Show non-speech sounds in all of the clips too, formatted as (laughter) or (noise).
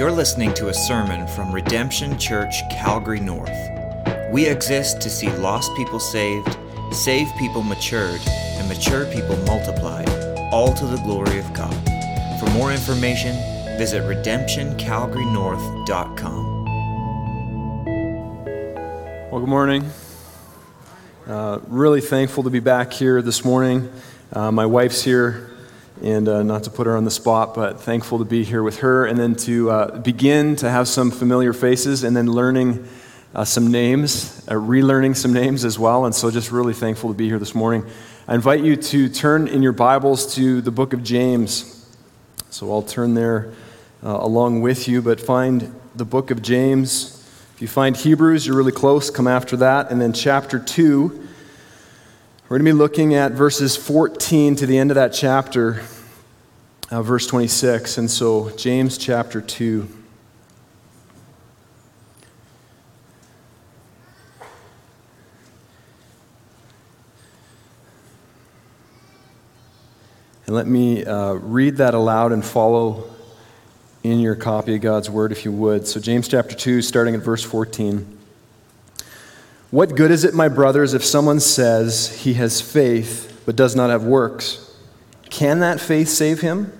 You're listening to a sermon from Redemption Church, Calgary North. We exist to see lost people saved, saved people matured, and mature people multiplied, all to the glory of God. For more information, visit redemptioncalgarynorth.com. Well, good morning. Uh, really thankful to be back here this morning. Uh, my wife's here, and uh, not to put her on the spot, but thankful to be here with her and then to uh, begin to have some familiar faces and then learning uh, some names, uh, relearning some names as well. And so just really thankful to be here this morning. I invite you to turn in your Bibles to the book of James. So I'll turn there uh, along with you, but find the book of James. If you find Hebrews, you're really close, come after that. And then chapter 2 we're going to be looking at verses 14 to the end of that chapter, uh, verse 26. And so, James chapter 2. And let me uh, read that aloud and follow in your copy of God's word if you would. So, James chapter 2, starting at verse 14. What good is it, my brothers, if someone says he has faith but does not have works? Can that faith save him?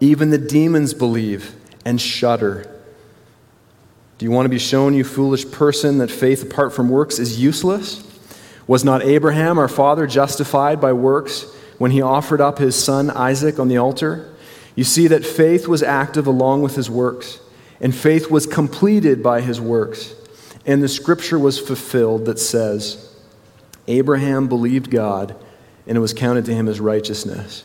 Even the demons believe and shudder. Do you want to be shown, you foolish person, that faith apart from works is useless? Was not Abraham, our father, justified by works when he offered up his son Isaac on the altar? You see that faith was active along with his works, and faith was completed by his works. And the scripture was fulfilled that says, Abraham believed God, and it was counted to him as righteousness.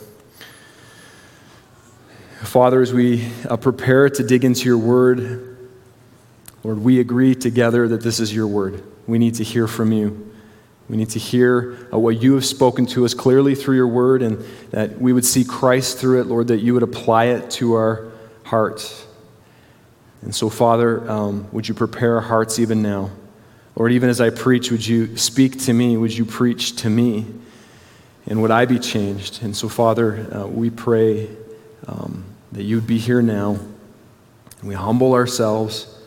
Father, as we uh, prepare to dig into your word, Lord, we agree together that this is your word. We need to hear from you. We need to hear uh, what you have spoken to us clearly through your word, and that we would see Christ through it, Lord, that you would apply it to our hearts. And so, Father, um, would you prepare our hearts even now? Lord, even as I preach, would you speak to me? Would you preach to me? And would I be changed? And so, Father, uh, we pray um, that you would be here now. And we humble ourselves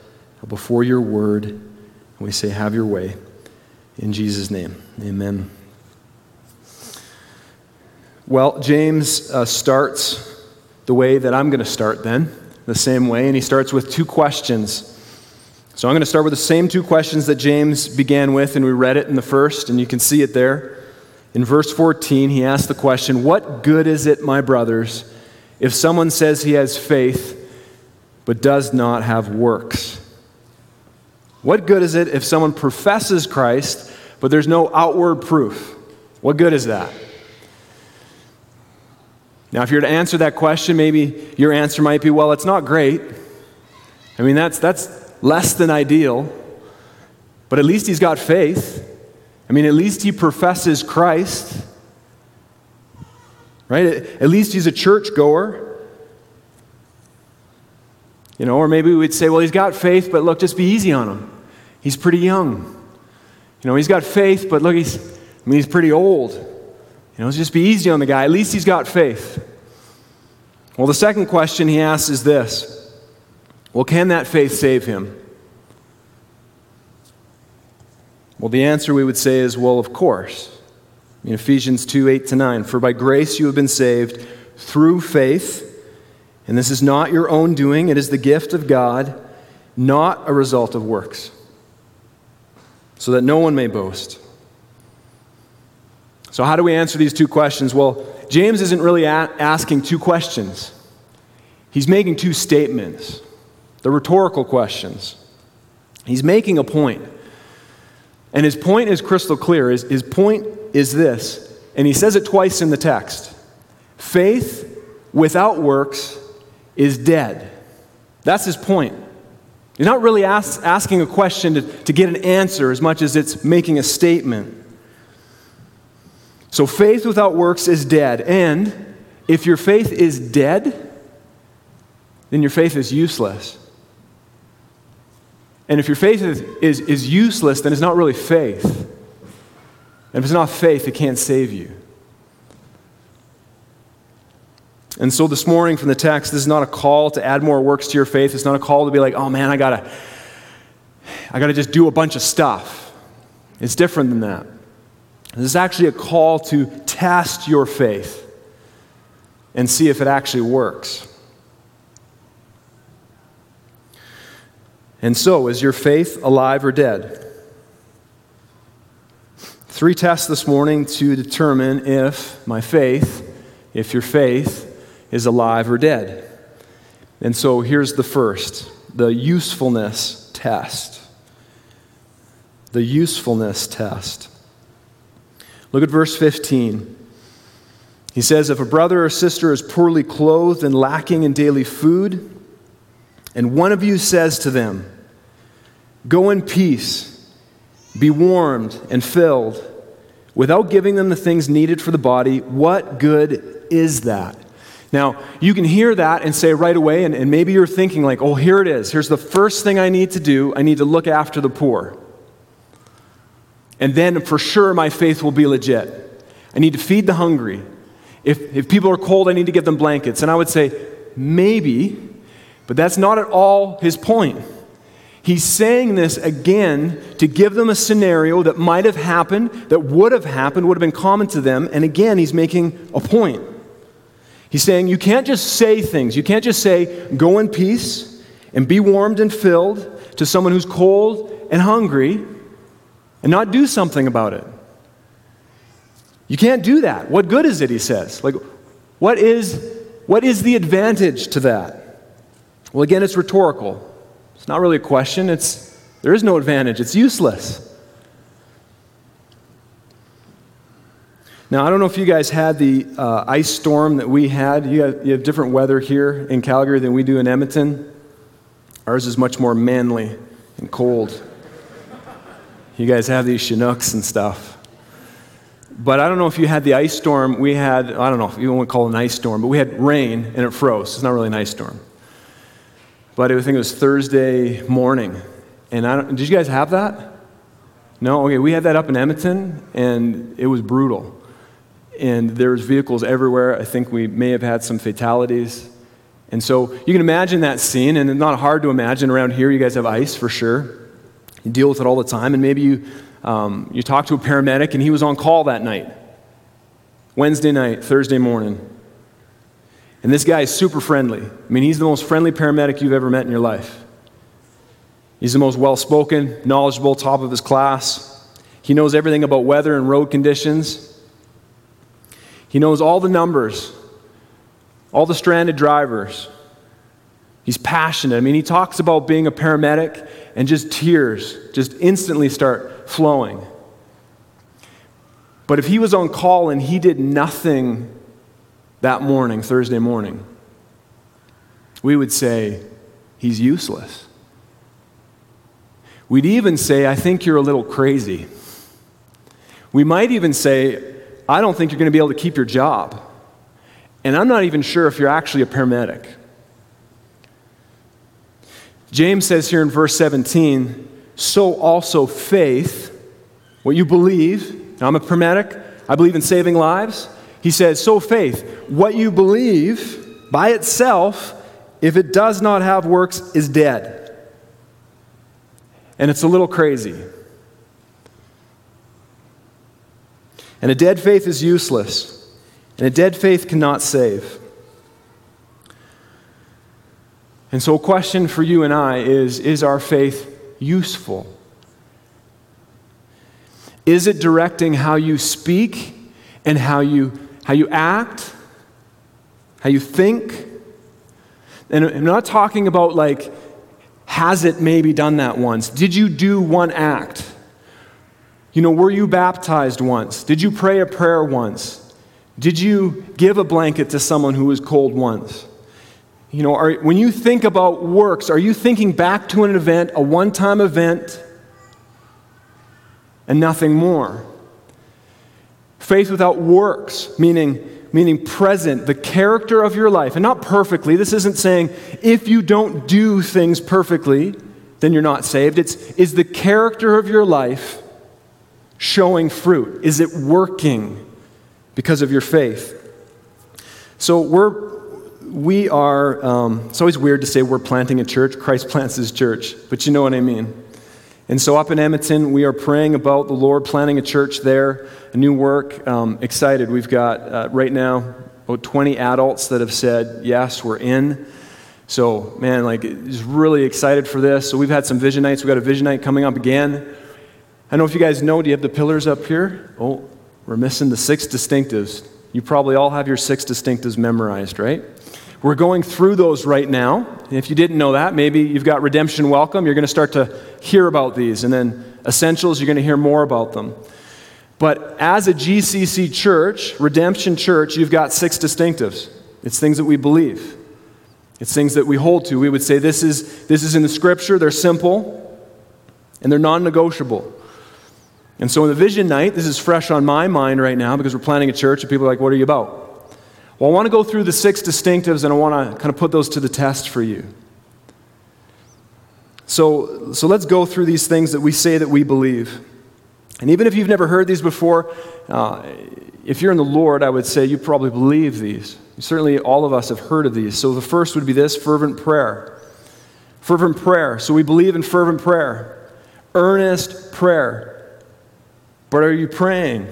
before your word. And we say, Have your way. In Jesus' name, amen. Well, James uh, starts the way that I'm going to start then, the same way. And he starts with two questions. So I'm going to start with the same two questions that James began with, and we read it in the first, and you can see it there. In verse 14, he asks the question What good is it, my brothers, if someone says he has faith but does not have works? What good is it if someone professes Christ but there's no outward proof? What good is that? Now, if you're to answer that question, maybe your answer might be, well, it's not great. I mean, that's, that's less than ideal, but at least he's got faith. I mean, at least he professes Christ, right? At least he's a church goer. You know, or maybe we'd say, well, he's got faith, but look, just be easy on him. He's pretty young. You know, he's got faith, but look, he's, I mean, he's pretty old. You know, just be easy on the guy. At least he's got faith. Well, the second question he asks is this Well, can that faith save him? Well, the answer we would say is, well, of course. In Ephesians 2 8 to 9. For by grace you have been saved through faith, and this is not your own doing, it is the gift of God, not a result of works. so that no one may boast. So, how do we answer these two questions? Well, James isn't really a- asking two questions, he's making two statements. The rhetorical questions. He's making a point. And his point is crystal clear. His, his point is this, and he says it twice in the text faith without works is dead. That's his point. He's not really ask, asking a question to, to get an answer as much as it's making a statement. So faith without works is dead. And if your faith is dead, then your faith is useless. And if your faith is, is, is useless, then it's not really faith. And if it's not faith, it can't save you. And so this morning from the text, this is not a call to add more works to your faith. It's not a call to be like, oh man, I gotta, I gotta just do a bunch of stuff. It's different than that. This is actually a call to test your faith and see if it actually works. And so, is your faith alive or dead? Three tests this morning to determine if my faith, if your faith, is alive or dead. And so here's the first the usefulness test. The usefulness test. Look at verse 15. He says, If a brother or sister is poorly clothed and lacking in daily food, and one of you says to them, Go in peace, be warmed and filled, without giving them the things needed for the body, what good is that? Now, you can hear that and say right away, and, and maybe you're thinking, like, oh, here it is. Here's the first thing I need to do I need to look after the poor. And then for sure my faith will be legit. I need to feed the hungry. If, if people are cold, I need to give them blankets. And I would say, maybe, but that's not at all his point. He's saying this again to give them a scenario that might have happened, that would have happened, would have been common to them. And again, he's making a point. He's saying you can't just say things. You can't just say, go in peace and be warmed and filled to someone who's cold and hungry and not do something about it. You can't do that. What good is it, he says? Like, what is, what is the advantage to that? Well, again, it's rhetorical. It's not really a question. It's, there is no advantage. It's useless. Now, I don't know if you guys had the uh, ice storm that we had. You have, you have different weather here in Calgary than we do in Edmonton. Ours is much more manly and cold. You guys have these Chinooks and stuff. But I don't know if you had the ice storm. We had, I don't know if you want to call it an ice storm, but we had rain and it froze. It's not really an ice storm. But I think it was Thursday morning. And I don't, did you guys have that? No? Okay, we had that up in Edmonton, and it was brutal. And there was vehicles everywhere. I think we may have had some fatalities. And so you can imagine that scene, and it's not hard to imagine around here. You guys have ice for sure. You deal with it all the time, and maybe you, um, you talk to a paramedic, and he was on call that night. Wednesday night, Thursday morning. And this guy is super friendly. I mean, he's the most friendly paramedic you've ever met in your life. He's the most well spoken, knowledgeable, top of his class. He knows everything about weather and road conditions. He knows all the numbers, all the stranded drivers. He's passionate. I mean, he talks about being a paramedic, and just tears just instantly start flowing. But if he was on call and he did nothing that morning, Thursday morning, we would say, he's useless. We'd even say, I think you're a little crazy. We might even say, I don't think you're going to be able to keep your job. And I'm not even sure if you're actually a paramedic. James says here in verse 17, so also faith, what you believe. I'm a paramedic, I believe in saving lives. He says, So faith, what you believe by itself, if it does not have works, is dead. And it's a little crazy. And a dead faith is useless, and a dead faith cannot save. And so, a question for you and I is Is our faith useful? Is it directing how you speak and how you, how you act, how you think? And I'm not talking about like, has it maybe done that once? Did you do one act? You know, were you baptized once? Did you pray a prayer once? Did you give a blanket to someone who was cold once? You know, are, when you think about works, are you thinking back to an event, a one time event, and nothing more? Faith without works, meaning, meaning present, the character of your life, and not perfectly. This isn't saying if you don't do things perfectly, then you're not saved. It's is the character of your life showing fruit? Is it working because of your faith? So we're we are, um, it's always weird to say we're planting a church. Christ (laughs) plants his church, but you know what I mean. And so up in Edmonton, we are praying about the Lord planting a church there, a new work. Um, excited. We've got uh, right now about 20 adults that have said, yes, we're in. So, man, like, just really excited for this. So, we've had some vision nights. We've got a vision night coming up again. I don't know if you guys know, do you have the pillars up here? Oh, we're missing the six distinctives. You probably all have your six distinctives memorized, right? We're going through those right now. if you didn't know that, maybe you've got Redemption Welcome. You're going to start to hear about these. And then Essentials, you're going to hear more about them. But as a GCC church, Redemption Church, you've got six distinctives. It's things that we believe, it's things that we hold to. We would say this is, this is in the scripture, they're simple, and they're non negotiable. And so in the vision night, this is fresh on my mind right now because we're planting a church and people are like, what are you about? Well, I want to go through the six distinctives and I want to kind of put those to the test for you. So, so let's go through these things that we say that we believe. And even if you've never heard these before, uh, if you're in the Lord, I would say you probably believe these. Certainly, all of us have heard of these. So the first would be this fervent prayer. Fervent prayer. So we believe in fervent prayer, earnest prayer. But are you praying?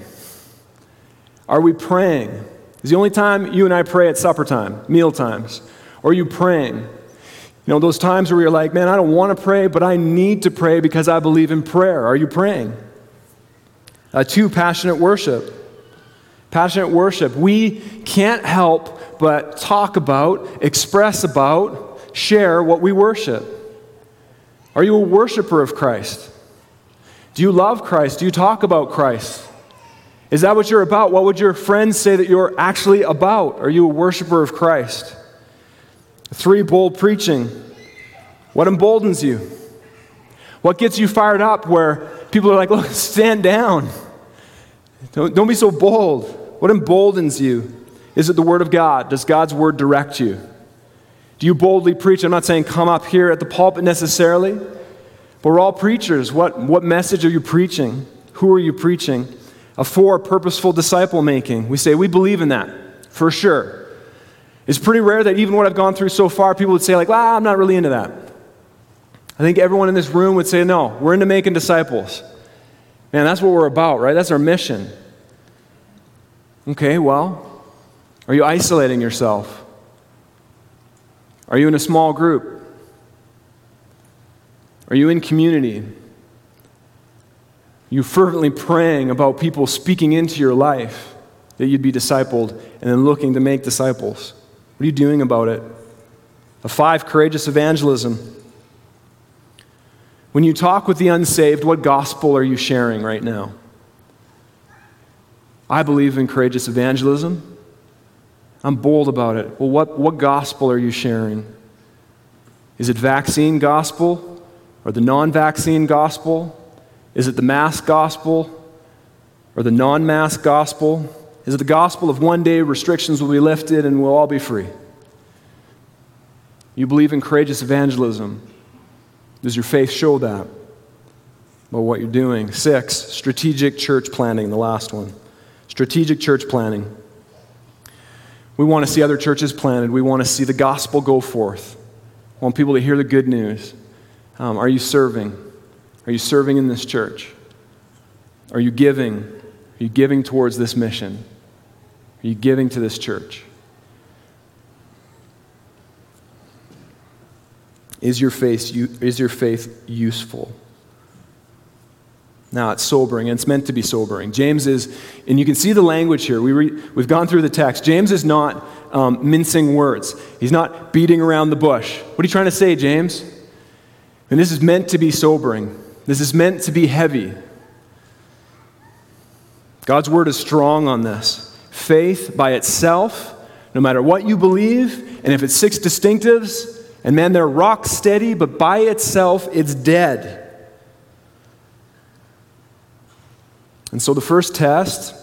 Are we praying? Is the only time you and I pray at supper time, meal times? Or are you praying? You know, those times where you're like, man, I don't want to pray, but I need to pray because I believe in prayer. Are you praying? Uh, two, passionate worship. Passionate worship. We can't help but talk about, express about, share what we worship. Are you a worshiper of Christ? Do you love Christ? Do you talk about Christ? Is that what you're about? What would your friends say that you're actually about? Are you a worshiper of Christ? Three, bold preaching. What emboldens you? What gets you fired up where people are like, look, stand down. Don't, don't be so bold. What emboldens you? Is it the Word of God? Does God's Word direct you? Do you boldly preach? I'm not saying come up here at the pulpit necessarily, but we're all preachers. What, what message are you preaching? Who are you preaching? A four, purposeful disciple making. We say we believe in that, for sure. It's pretty rare that even what I've gone through so far, people would say, like, well, I'm not really into that. I think everyone in this room would say, no, we're into making disciples. Man, that's what we're about, right? That's our mission. Okay, well, are you isolating yourself? Are you in a small group? Are you in community? You fervently praying about people speaking into your life that you'd be discipled and then looking to make disciples? What are you doing about it? A five, courageous evangelism. When you talk with the unsaved, what gospel are you sharing right now? I believe in courageous evangelism. I'm bold about it. Well, what, what gospel are you sharing? Is it vaccine gospel or the non vaccine gospel? Is it the mass gospel or the non mass gospel? Is it the gospel of one day restrictions will be lifted and we'll all be free? You believe in courageous evangelism. Does your faith show that? About what you're doing? Six, strategic church planting, the last one. Strategic church planting. We want to see other churches planted. We want to see the gospel go forth. We want people to hear the good news. Um, are you serving? Are you serving in this church? Are you giving? Are you giving towards this mission? Are you giving to this church? Is your faith, is your faith useful? Now, it's sobering, and it's meant to be sobering. James is, and you can see the language here. We re, we've gone through the text. James is not um, mincing words, he's not beating around the bush. What are you trying to say, James? And this is meant to be sobering, this is meant to be heavy. God's word is strong on this. Faith by itself, no matter what you believe, and if it's six distinctives, and man, they're rock steady, but by itself, it's dead. And so the first test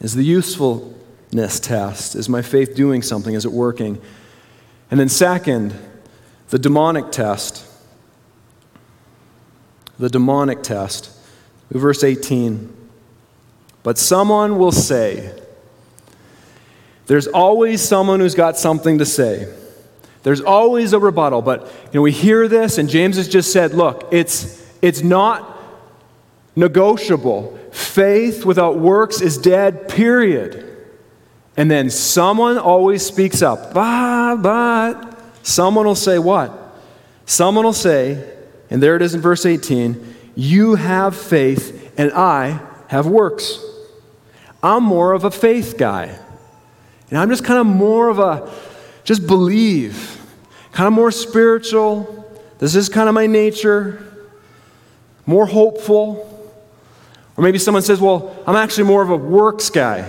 is the usefulness test. Is my faith doing something? Is it working? And then, second, the demonic test. The demonic test. Verse 18. But someone will say, there's always someone who's got something to say. There's always a rebuttal, but you know, we hear this, and James has just said, look, it's, it's not negotiable. Faith without works is dead, period. And then someone always speaks up, but, but, someone will say what? Someone will say, and there it is in verse 18, you have faith and I have works. I'm more of a faith guy. And I'm just kind of more of a just believe, kind of more spiritual. This is kind of my nature, more hopeful. Or maybe someone says, Well, I'm actually more of a works guy,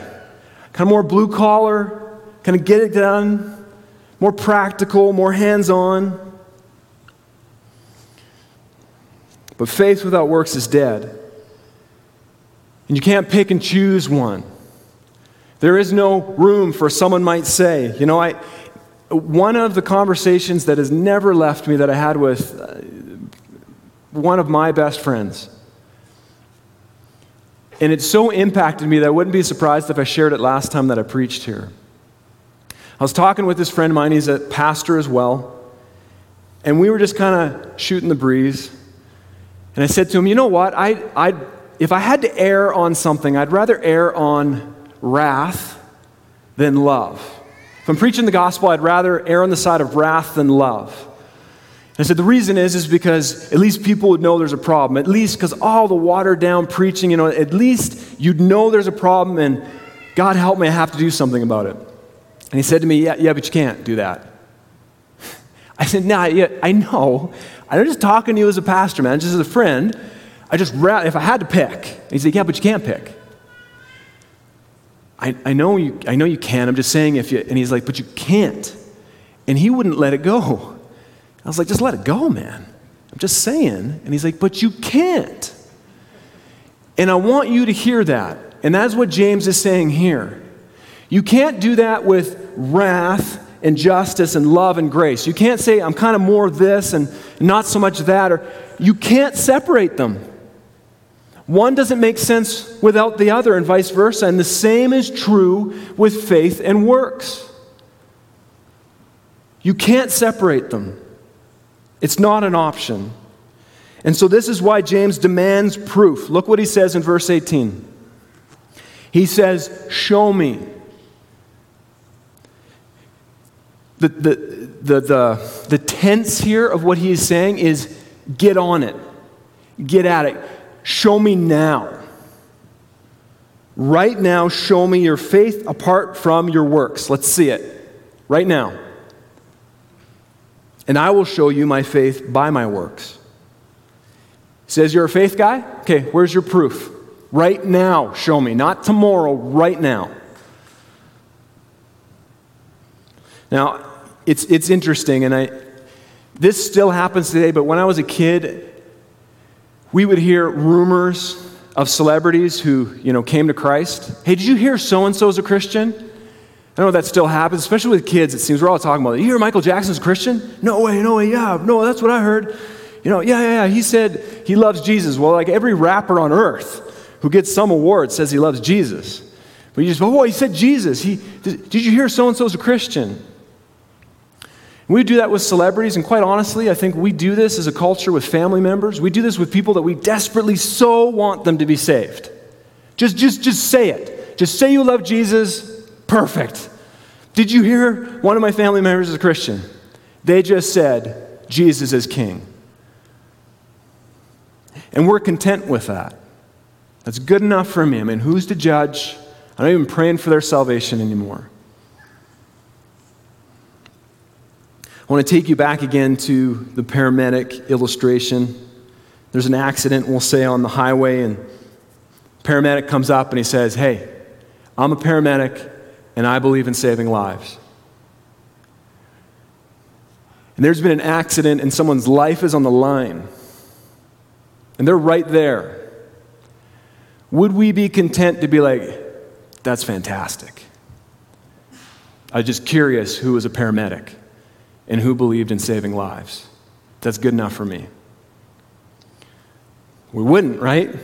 kind of more blue collar, kind of get it done, more practical, more hands on. But faith without works is dead. And you can't pick and choose one. There is no room for someone might say, you know, I, one of the conversations that has never left me that I had with uh, one of my best friends. And it so impacted me that I wouldn't be surprised if I shared it last time that I preached here. I was talking with this friend of mine, he's a pastor as well. And we were just kind of shooting the breeze. And I said to him, You know what? I, I, if I had to err on something, I'd rather err on wrath than love. If I'm preaching the gospel, I'd rather err on the side of wrath than love. And I said the reason is is because at least people would know there's a problem. At least because all the watered down preaching, you know, at least you'd know there's a problem and God help me, I have to do something about it. And he said to me, Yeah, yeah, but you can't do that. (laughs) I said, Nah, yeah, I know. I'm just talking to you as a pastor, man, just as a friend. I just, if I had to pick. And he said, Yeah, but you can't pick. I, I, know you, I know you can. I'm just saying if you, and he's like, but you can't. And he wouldn't let it go. I was like, just let it go, man. I'm just saying. And he's like, but you can't. And I want you to hear that. And that's what James is saying here. You can't do that with wrath and justice and love and grace. You can't say, I'm kind of more this and not so much that, or you can't separate them. One doesn't make sense without the other, and vice versa. And the same is true with faith and works. You can't separate them, it's not an option. And so, this is why James demands proof. Look what he says in verse 18. He says, Show me. The, the, the, the, the tense here of what he is saying is get on it, get at it Show me now. Right now, show me your faith apart from your works. Let's see it. Right now. And I will show you my faith by my works. says you're a faith guy? Okay, where's your proof? Right now, show me. Not tomorrow, right now. Now, it's, it's interesting, and I, this still happens today, but when I was a kid, we would hear rumors of celebrities who, you know, came to Christ. Hey, did you hear so and so is a Christian? I know that still happens, especially with kids. It seems we're all talking about. You hear Michael Jackson's a Christian? No way, no way, yeah, no, that's what I heard. You know, yeah, yeah, yeah. He said he loves Jesus. Well, like every rapper on earth who gets some award says he loves Jesus. But you just, oh, he said Jesus. He, did, did you hear so and so is a Christian? We do that with celebrities, and quite honestly, I think we do this as a culture with family members. We do this with people that we desperately so want them to be saved. Just, just, just say it. Just say you love Jesus. Perfect. Did you hear one of my family members is a Christian? They just said, Jesus is king. And we're content with that. That's good enough for me. I mean, who's to judge? I'm not even praying for their salvation anymore. I want to take you back again to the paramedic illustration. There's an accident, we'll say, on the highway, and paramedic comes up and he says, Hey, I'm a paramedic and I believe in saving lives. And there's been an accident and someone's life is on the line. And they're right there. Would we be content to be like, that's fantastic? I'm just curious who was a paramedic and who believed in saving lives. That's good enough for me. We wouldn't, right?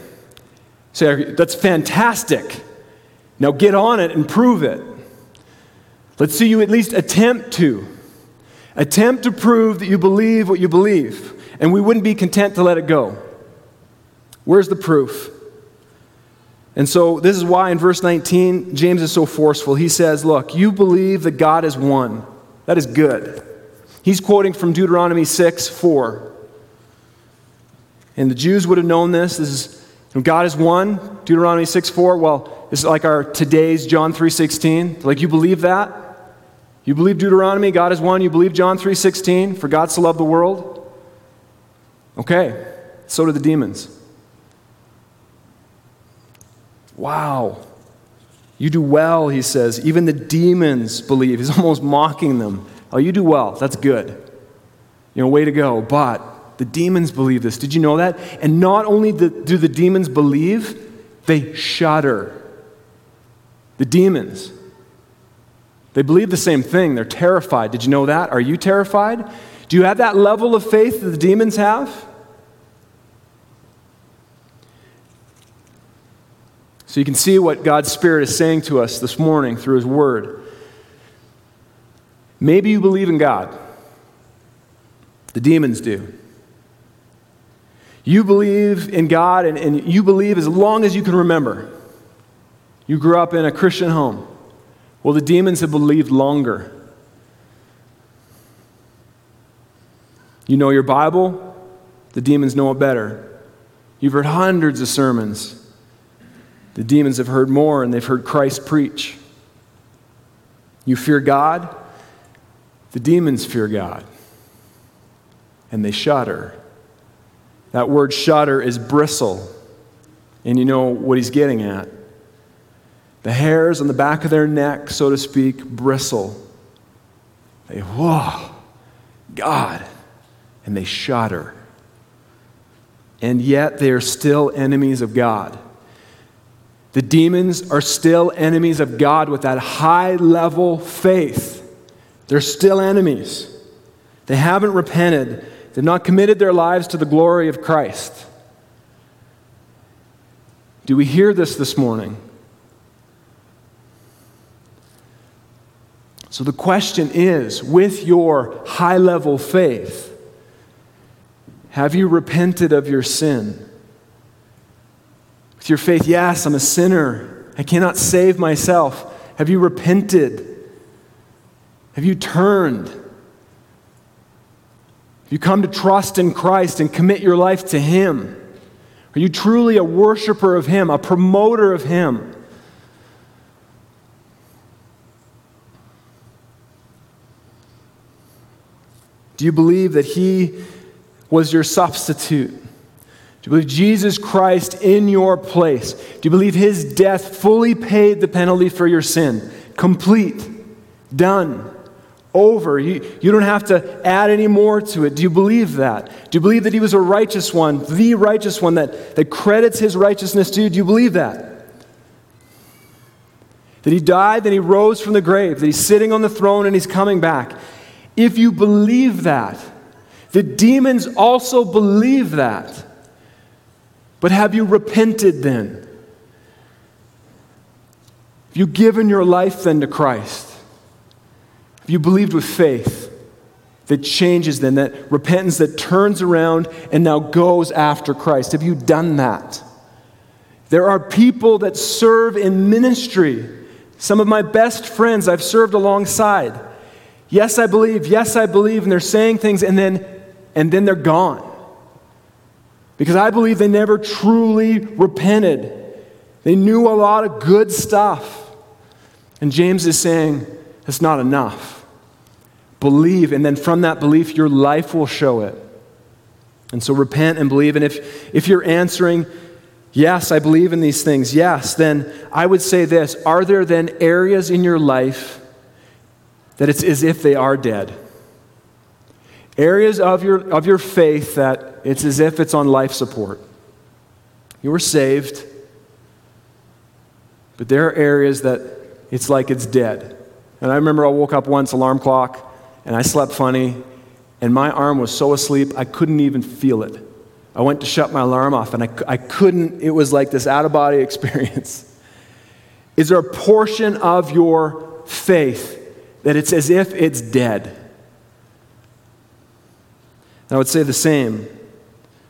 Say, that's fantastic. Now get on it and prove it. Let's see you at least attempt to. Attempt to prove that you believe what you believe. And we wouldn't be content to let it go. Where's the proof? And so, this is why in verse 19, James is so forceful. He says, Look, you believe that God is one. That is good. He's quoting from Deuteronomy 6 4. And the Jews would have known this. This is God is one, Deuteronomy 6 4. Well, it's like our today's John 3 16. Like, you believe that? You believe Deuteronomy, God is one. You believe John 3 16, for God to love the world? Okay, so do the demons. Wow. You do well, he says. Even the demons believe. He's (laughs) almost mocking them. Oh, you do well. That's good. You know, way to go. But the demons believe this. Did you know that? And not only do the demons believe, they shudder. The demons. They believe the same thing. They're terrified. Did you know that? Are you terrified? Do you have that level of faith that the demons have? So you can see what God's Spirit is saying to us this morning through His Word. Maybe you believe in God. The demons do. You believe in God, and, and you believe as long as you can remember. You grew up in a Christian home. Well, the demons have believed longer. You know your Bible, the demons know it better. You've heard hundreds of sermons. The demons have heard more and they've heard Christ preach. You fear God, the demons fear God, and they shudder. That word shudder is bristle, and you know what he's getting at. The hairs on the back of their neck, so to speak, bristle. They, whoa, God, and they shudder. And yet they are still enemies of God. The demons are still enemies of God with that high level faith. They're still enemies. They haven't repented, they've not committed their lives to the glory of Christ. Do we hear this this morning? So the question is with your high level faith, have you repented of your sin? With your faith, yes, I'm a sinner. I cannot save myself. Have you repented? Have you turned? Have you come to trust in Christ and commit your life to Him? Are you truly a worshiper of Him, a promoter of Him? Do you believe that He was your substitute? Do you believe Jesus Christ in your place? Do you believe His death fully paid the penalty for your sin? Complete, done over. You, you don't have to add any more to it. Do you believe that? Do you believe that he was a righteous one, the righteous one that, that credits his righteousness to you? Do you believe that? That he died, that he rose from the grave, that he's sitting on the throne and he's coming back. If you believe that, the demons also believe that. But have you repented then? Have you given your life then to Christ? You believed with faith that changes then, that repentance that turns around and now goes after Christ? Have you done that? There are people that serve in ministry. Some of my best friends I've served alongside. Yes, I believe. Yes, I believe. And they're saying things and then, and then they're gone. Because I believe they never truly repented. They knew a lot of good stuff. And James is saying, it's not enough. Believe, and then from that belief, your life will show it. And so repent and believe. And if, if you're answering, yes, I believe in these things, yes, then I would say this Are there then areas in your life that it's as if they are dead? Areas of your, of your faith that it's as if it's on life support. You were saved, but there are areas that it's like it's dead. And I remember I woke up once, alarm clock, and I slept funny, and my arm was so asleep I couldn't even feel it. I went to shut my alarm off, and I, I couldn't, it was like this out of body (laughs) experience. Is there a portion of your faith that it's as if it's dead? And I would say the same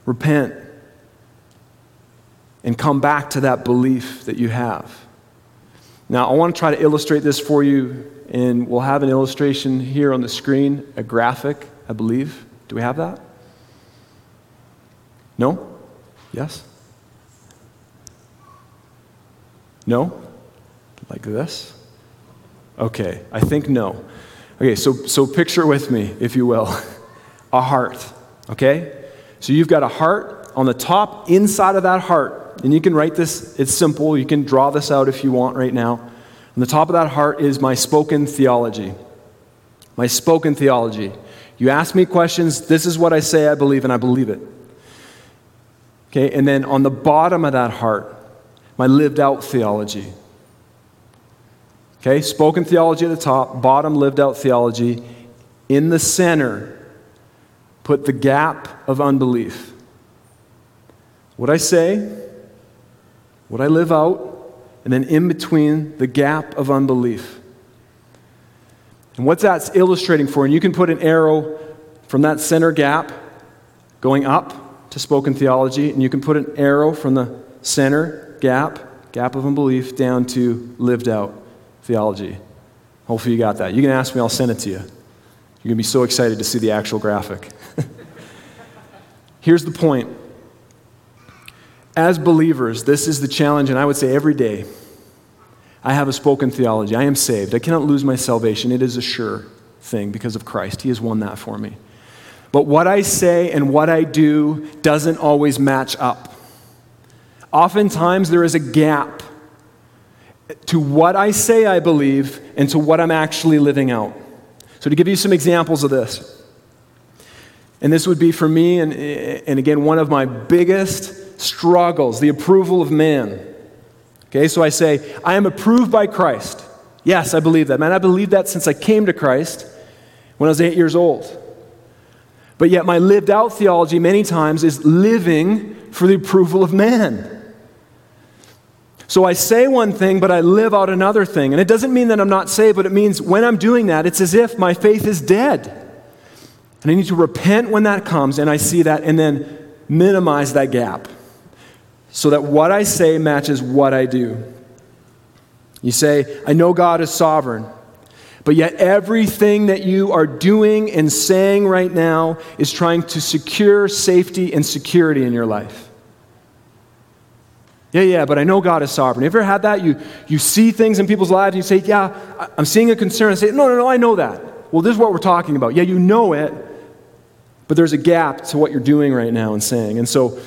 repent and come back to that belief that you have. Now, I want to try to illustrate this for you, and we'll have an illustration here on the screen, a graphic, I believe. Do we have that? No? Yes? No? Like this? Okay, I think no. Okay, so, so picture with me, if you will, (laughs) a heart, okay? So you've got a heart on the top, inside of that heart, and you can write this, it's simple. You can draw this out if you want right now. On the top of that heart is my spoken theology. My spoken theology. You ask me questions, this is what I say I believe, and I believe it. Okay, and then on the bottom of that heart, my lived out theology. Okay, spoken theology at the top, bottom lived out theology. In the center, put the gap of unbelief. What I say, what I live out, and then in between the gap of unbelief. And what that's illustrating for, and you can put an arrow from that center gap going up to spoken theology, and you can put an arrow from the center gap, gap of unbelief, down to lived out theology. Hopefully, you got that. You can ask me, I'll send it to you. You're going to be so excited to see the actual graphic. (laughs) Here's the point as believers, this is the challenge, and I would say every day, I have a spoken theology. I am saved. I cannot lose my salvation. It is a sure thing because of Christ. He has won that for me. But what I say and what I do doesn't always match up. Oftentimes, there is a gap to what I say I believe and to what I'm actually living out. So, to give you some examples of this, and this would be for me, and, and again, one of my biggest struggles, the approval of man. Okay, so I say, I am approved by Christ. Yes, I believe that. Man, I believe that since I came to Christ when I was eight years old. But yet, my lived out theology many times is living for the approval of man. So I say one thing, but I live out another thing. And it doesn't mean that I'm not saved, but it means when I'm doing that, it's as if my faith is dead. And I need to repent when that comes, and I see that, and then minimize that gap so that what I say matches what I do. You say, I know God is sovereign, but yet everything that you are doing and saying right now is trying to secure safety and security in your life. Yeah, yeah, but I know God is sovereign. You ever had that? You, you see things in people's lives and you say, Yeah, I'm seeing a concern. I say, No, no, no, I know that. Well, this is what we're talking about. Yeah, you know it, but there's a gap to what you're doing right now and saying. And so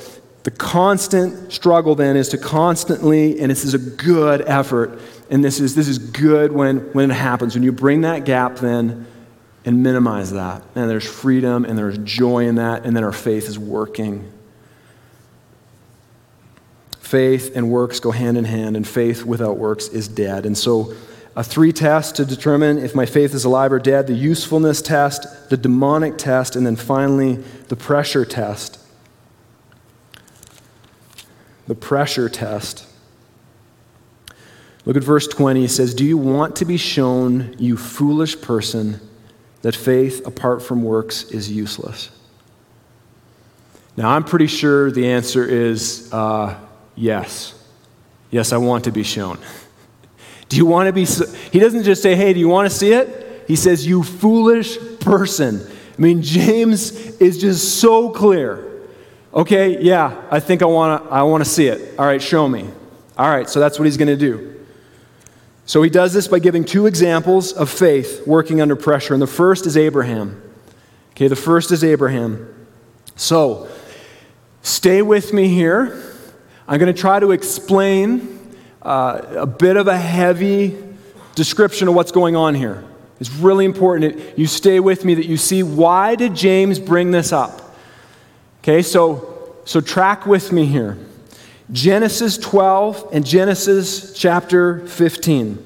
the constant struggle then is to constantly, and this is a good effort, and this is, this is good when, when it happens. When you bring that gap then and minimize that, and there's freedom and there's joy in that, and then our faith is working. Faith and works go hand in hand, and faith without works is dead. And so, a three test to determine if my faith is alive or dead the usefulness test, the demonic test, and then finally the pressure test the pressure test. Look at verse 20. He says, Do you want to be shown, you foolish person, that faith apart from works is useless? Now, I'm pretty sure the answer is uh, yes. Yes, I want to be shown. (laughs) Do you want to be? So- he doesn't just say, Hey, do you want to see it? He says, You foolish person. I mean, James is just so clear. Okay, yeah, I think I want to I want to see it. All right, show me. All right, so that's what he's going to do. So he does this by giving two examples of faith working under pressure. And the first is Abraham. Okay, the first is Abraham. So stay with me here. I'm going to try to explain uh, a bit of a heavy description of what's going on here. It's really important that you stay with me, that you see why did James bring this up? Okay, so, so track with me here. Genesis 12 and Genesis chapter 15.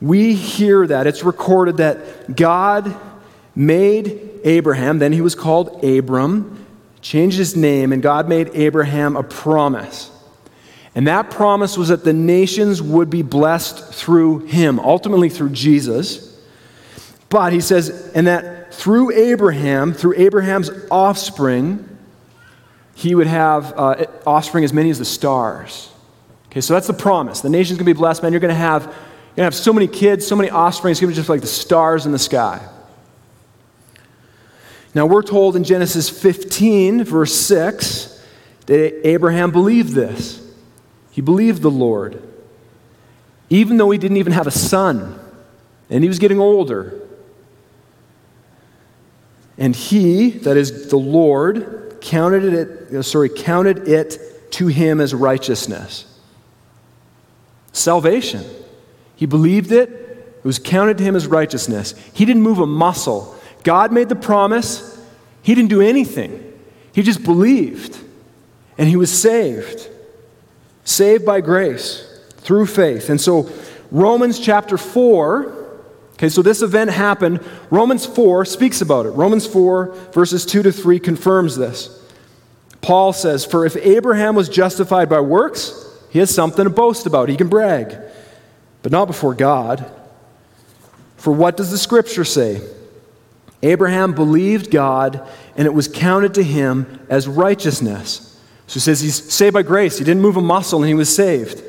We hear that. It's recorded that God made Abraham, then he was called Abram, changed his name, and God made Abraham a promise. And that promise was that the nations would be blessed through him, ultimately through Jesus. But he says, and that through Abraham, through Abraham's offspring, he would have uh, offspring as many as the stars. Okay, so that's the promise. The nation's going to be blessed, man. You're going to have, you're going to have so many kids, so many offspring. It's going to be just like the stars in the sky. Now, we're told in Genesis 15, verse 6, that Abraham believed this. He believed the Lord, even though he didn't even have a son, and he was getting older. And he, that is the Lord, counted it, uh, sorry, counted it to him as righteousness. Salvation. He believed it, it was counted to him as righteousness. He didn't move a muscle. God made the promise, he didn't do anything. He just believed, and he was saved saved by grace through faith. And so, Romans chapter 4, okay, so this event happened. Romans 4 speaks about it. Romans 4, verses 2 to 3 confirms this. Paul says, For if Abraham was justified by works, he has something to boast about. He can brag, but not before God. For what does the scripture say? Abraham believed God, and it was counted to him as righteousness. So he says he's saved by grace. He didn't move a muscle and he was saved.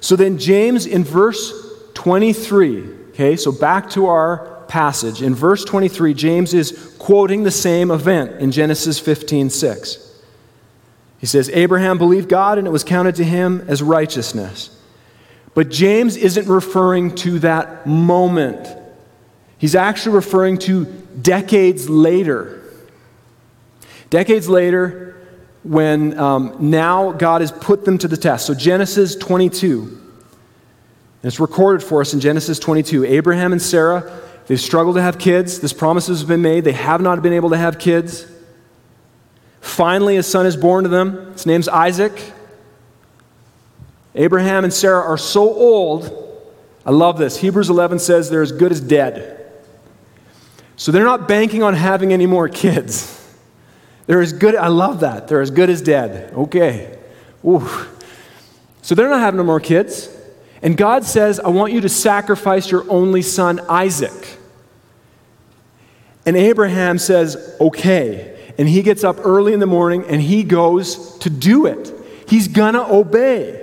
So then, James in verse 23, okay, so back to our passage. In verse 23, James is quoting the same event in Genesis 15 6. He says, Abraham believed God and it was counted to him as righteousness. But James isn't referring to that moment. He's actually referring to decades later. Decades later, when um, now God has put them to the test. So, Genesis 22. It's recorded for us in Genesis 22. Abraham and Sarah, they've struggled to have kids. This promise has been made. They have not been able to have kids. Finally, a son is born to them. His name's Isaac. Abraham and Sarah are so old. I love this. Hebrews 11 says they're as good as dead. So they're not banking on having any more kids. They're as good, I love that. They're as good as dead. Okay. Ooh. So they're not having no more kids. And God says, I want you to sacrifice your only son, Isaac. And Abraham says, okay. And he gets up early in the morning and he goes to do it. He's gonna obey.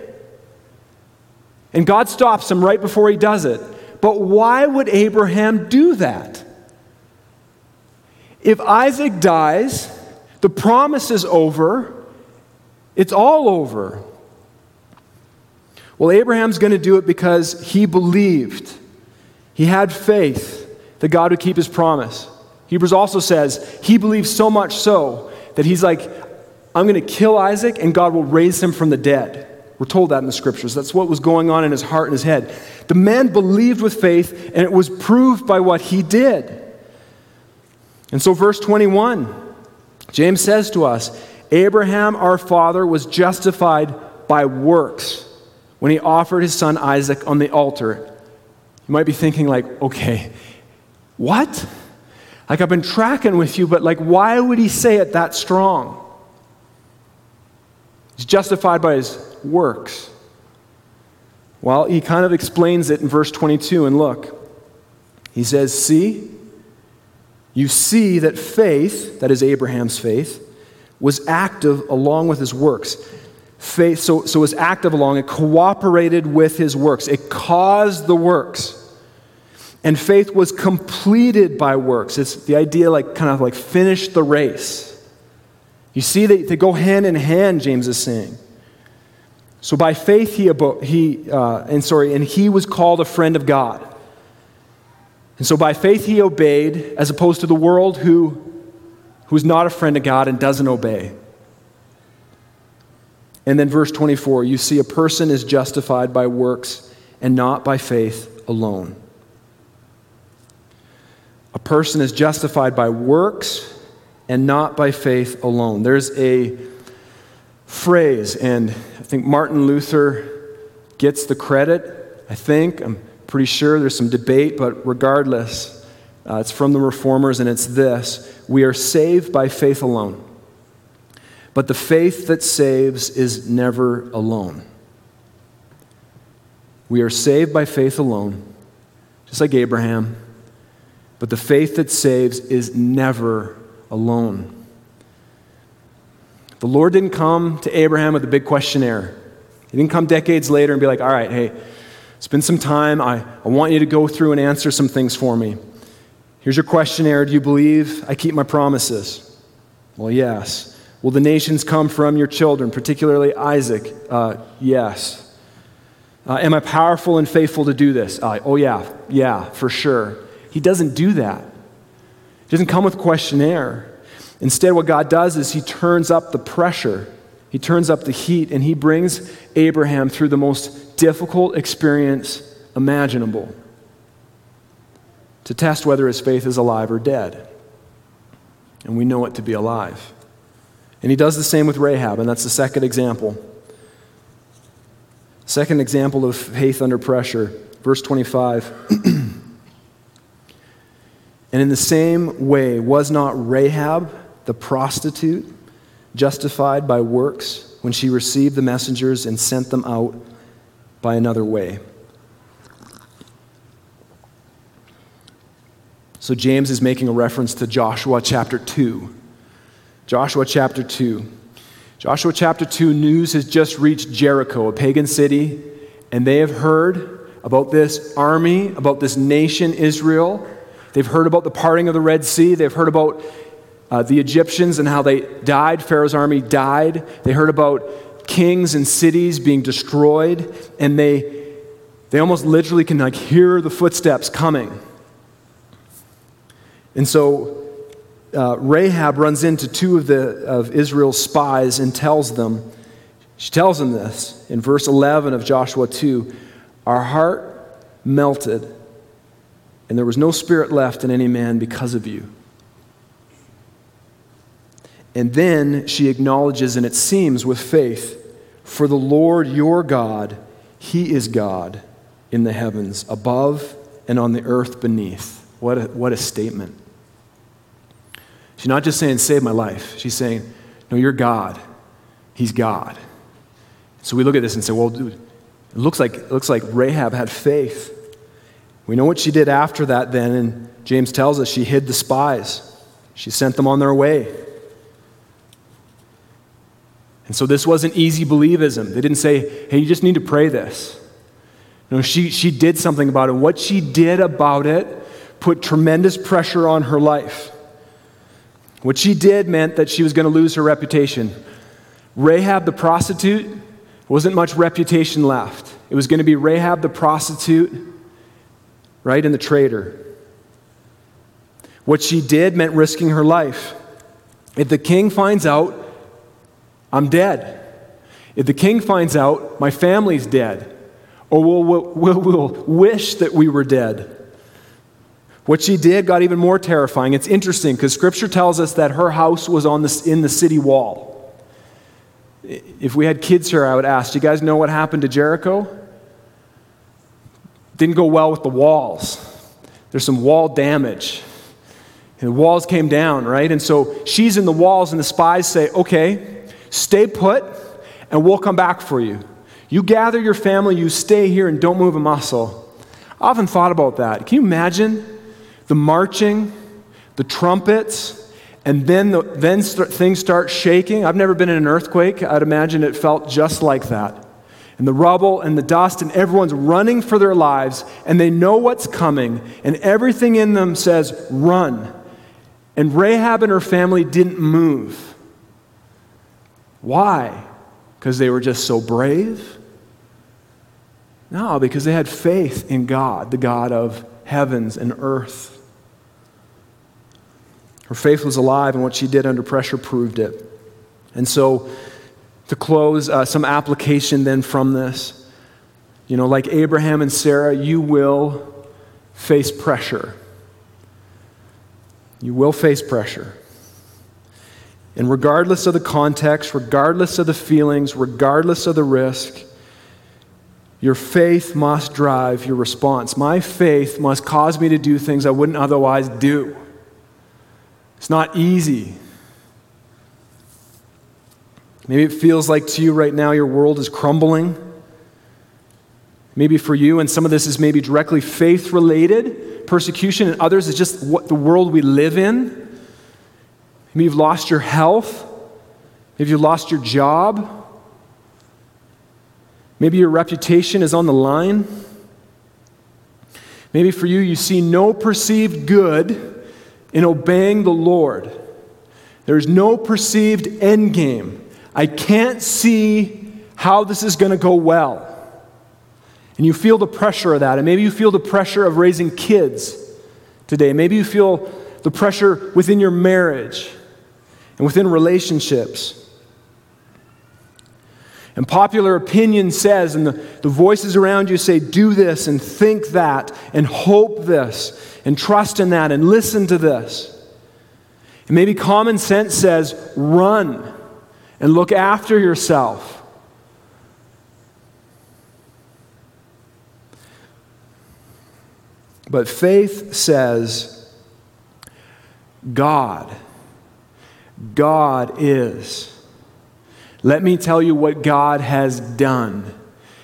And God stops him right before he does it. But why would Abraham do that? If Isaac dies, the promise is over, it's all over. Well, Abraham's going to do it because he believed. He had faith that God would keep his promise. Hebrews also says he believed so much so that he's like, I'm going to kill Isaac and God will raise him from the dead. We're told that in the scriptures. That's what was going on in his heart and his head. The man believed with faith and it was proved by what he did. And so, verse 21 James says to us Abraham, our father, was justified by works when he offered his son Isaac on the altar. You might be thinking, like, okay, what? Like, I've been tracking with you, but like, why would he say it that strong? He's justified by his works. Well, he kind of explains it in verse 22, and look. He says, See, you see that faith, that is Abraham's faith, was active along with his works. Faith, so, so was active along, it cooperated with his works, it caused the works. And faith was completed by works. It's the idea, like, kind of like finish the race. You see, they, they go hand in hand, James is saying. So by faith he, he uh, and sorry, and he was called a friend of God. And so by faith he obeyed, as opposed to the world who who's not a friend of God and doesn't obey. And then verse 24, you see a person is justified by works and not by faith alone. A person is justified by works and not by faith alone. There's a phrase, and I think Martin Luther gets the credit, I think. I'm pretty sure there's some debate, but regardless, uh, it's from the Reformers, and it's this We are saved by faith alone. But the faith that saves is never alone. We are saved by faith alone, just like Abraham. But the faith that saves is never alone. The Lord didn't come to Abraham with a big questionnaire. He didn't come decades later and be like, all right, hey, spend some time. I, I want you to go through and answer some things for me. Here's your questionnaire. Do you believe I keep my promises? Well, yes. Will the nations come from your children, particularly Isaac? Uh, yes. Uh, am I powerful and faithful to do this? Uh, oh, yeah, yeah, for sure. He doesn't do that. He doesn't come with a questionnaire. Instead, what God does is He turns up the pressure, He turns up the heat, and He brings Abraham through the most difficult experience imaginable to test whether his faith is alive or dead. And we know it to be alive. And he does the same with Rahab, and that's the second example. Second example of faith under pressure, verse 25. (clears throat) and in the same way, was not Rahab the prostitute, justified by works when she received the messengers and sent them out by another way. So, James is making a reference to Joshua chapter 2. Joshua chapter 2. Joshua chapter 2 news has just reached Jericho, a pagan city, and they have heard about this army, about this nation, Israel. They've heard about the parting of the Red Sea. They've heard about uh, the Egyptians and how they died. Pharaoh's army died. They heard about kings and cities being destroyed, and they, they almost literally can like hear the footsteps coming. And so uh, Rahab runs into two of, the, of Israel's spies and tells them, she tells them this in verse 11 of Joshua 2 Our heart melted, and there was no spirit left in any man because of you. And then she acknowledges, and it seems with faith, for the Lord your God, He is God in the heavens, above and on the earth beneath. What a, what a statement. She's not just saying, save my life. She's saying, no, you're God. He's God. So we look at this and say, well, dude, it looks like, it looks like Rahab had faith. We know what she did after that then, and James tells us she hid the spies. She sent them on their way. And so this wasn't easy believism. They didn't say, hey, you just need to pray this. No, she, she did something about it. What she did about it put tremendous pressure on her life. What she did meant that she was going to lose her reputation. Rahab the prostitute wasn't much reputation left. It was going to be Rahab the prostitute, right, and the traitor. What she did meant risking her life. If the king finds out I'm dead. If the king finds out, my family's dead. Or we'll, we'll, we'll, wish that we were dead. What she did got even more terrifying. It's interesting because scripture tells us that her house was on the, in the city wall. If we had kids here, I would ask, do you guys know what happened to Jericho? Didn't go well with the walls. There's some wall damage. And the walls came down, right? And so she's in the walls, and the spies say, okay, Stay put, and we'll come back for you. You gather your family, you stay here, and don't move a muscle. I often thought about that. Can you imagine the marching, the trumpets, and then, the, then st- things start shaking? I've never been in an earthquake. I'd imagine it felt just like that. And the rubble and the dust, and everyone's running for their lives, and they know what's coming, and everything in them says, run. And Rahab and her family didn't move. Why? Because they were just so brave? No, because they had faith in God, the God of heavens and earth. Her faith was alive, and what she did under pressure proved it. And so, to close, uh, some application then from this. You know, like Abraham and Sarah, you will face pressure. You will face pressure. And regardless of the context, regardless of the feelings, regardless of the risk, your faith must drive your response. My faith must cause me to do things I wouldn't otherwise do. It's not easy. Maybe it feels like to you right now your world is crumbling. Maybe for you, and some of this is maybe directly faith related persecution, and others is just what the world we live in. Maybe you've lost your health. Maybe you've lost your job. Maybe your reputation is on the line. Maybe for you, you see no perceived good in obeying the Lord. There's no perceived end game. I can't see how this is going to go well. And you feel the pressure of that. And maybe you feel the pressure of raising kids today. Maybe you feel the pressure within your marriage and within relationships. And popular opinion says, and the, the voices around you say, do this and think that and hope this and trust in that and listen to this. And maybe common sense says, run and look after yourself. But faith says, God God is. Let me tell you what God has done.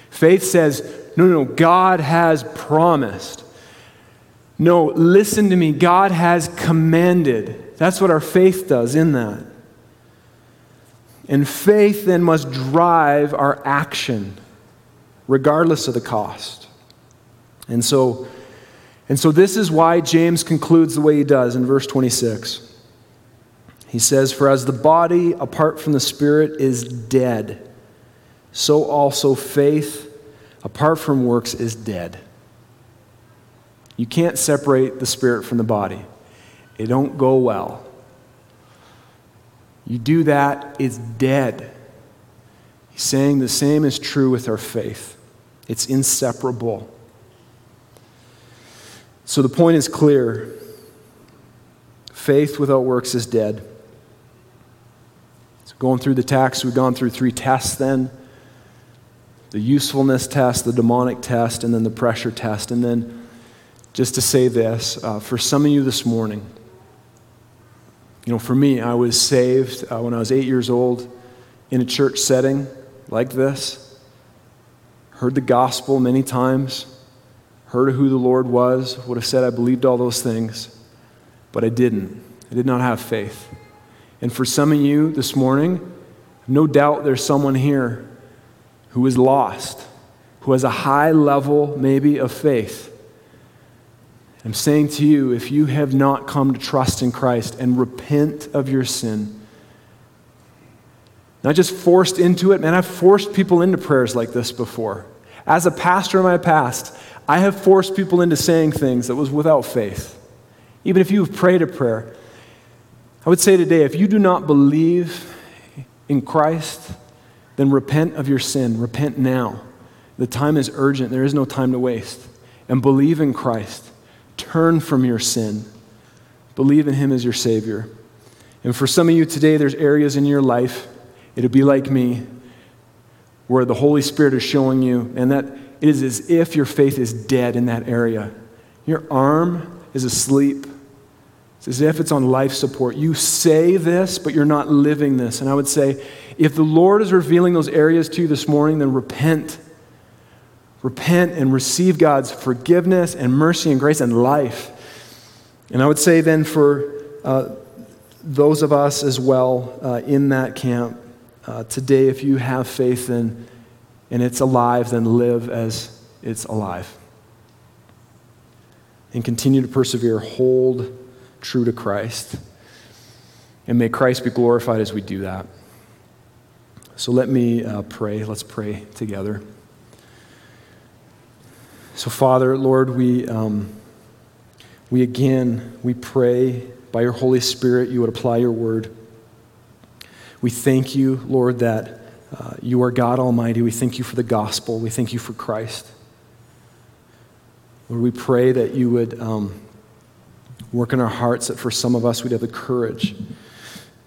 Faith says, no, no, God has promised. No, listen to me. God has commanded. That's what our faith does in that. And faith then must drive our action, regardless of the cost. And so, and so this is why James concludes the way he does in verse 26. He says, For as the body apart from the spirit is dead, so also faith apart from works is dead. You can't separate the spirit from the body. It don't go well. You do that, it's dead. He's saying the same is true with our faith. It's inseparable. So the point is clear. Faith without works is dead. Going through the text, we've gone through three tests then the usefulness test, the demonic test, and then the pressure test. And then, just to say this, uh, for some of you this morning, you know, for me, I was saved uh, when I was eight years old in a church setting like this. Heard the gospel many times, heard who the Lord was, would have said I believed all those things, but I didn't. I did not have faith. And for some of you this morning, no doubt there's someone here who is lost, who has a high level, maybe, of faith. I'm saying to you, if you have not come to trust in Christ and repent of your sin, not just forced into it, man, I've forced people into prayers like this before. As a pastor in my past, I have forced people into saying things that was without faith. Even if you've prayed a prayer, I would say today if you do not believe in Christ, then repent of your sin. Repent now. The time is urgent, there is no time to waste. And believe in Christ. Turn from your sin. Believe in Him as your Savior. And for some of you today, there's areas in your life, it'll be like me, where the Holy Spirit is showing you, and that it is as if your faith is dead in that area. Your arm is asleep. It's as if it's on life support. You say this, but you're not living this. And I would say, if the Lord is revealing those areas to you this morning, then repent. Repent and receive God's forgiveness and mercy and grace and life. And I would say then for uh, those of us as well uh, in that camp, uh, today, if you have faith in, and it's alive, then live as it's alive. And continue to persevere. Hold true to Christ. And may Christ be glorified as we do that. So let me uh, pray. Let's pray together. So, Father, Lord, we, um, we again, we pray by your Holy Spirit you would apply your word. We thank you, Lord, that uh, you are God Almighty. We thank you for the gospel. We thank you for Christ. Lord, we pray that you would um, work in our hearts, that for some of us we'd have the courage,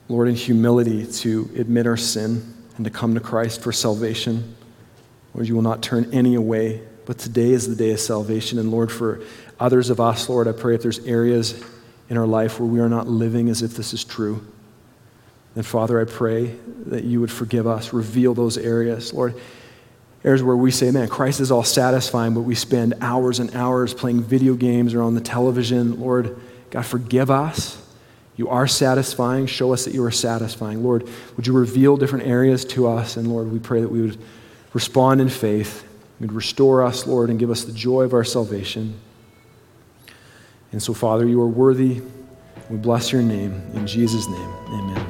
Lord, in humility to admit our sin and to come to Christ for salvation. Lord, you will not turn any away, but today is the day of salvation. And Lord, for others of us, Lord, I pray if there's areas in our life where we are not living as if this is true, then Father, I pray that you would forgive us, reveal those areas. Lord, areas where we say, man, Christ is all satisfying, but we spend hours and hours playing video games or on the television. Lord, God, forgive us. You are satisfying. Show us that you are satisfying. Lord, would you reveal different areas to us? And Lord, we pray that we would respond in faith. You'd restore us, Lord, and give us the joy of our salvation. And so, Father, you are worthy. We bless your name. In Jesus' name, amen.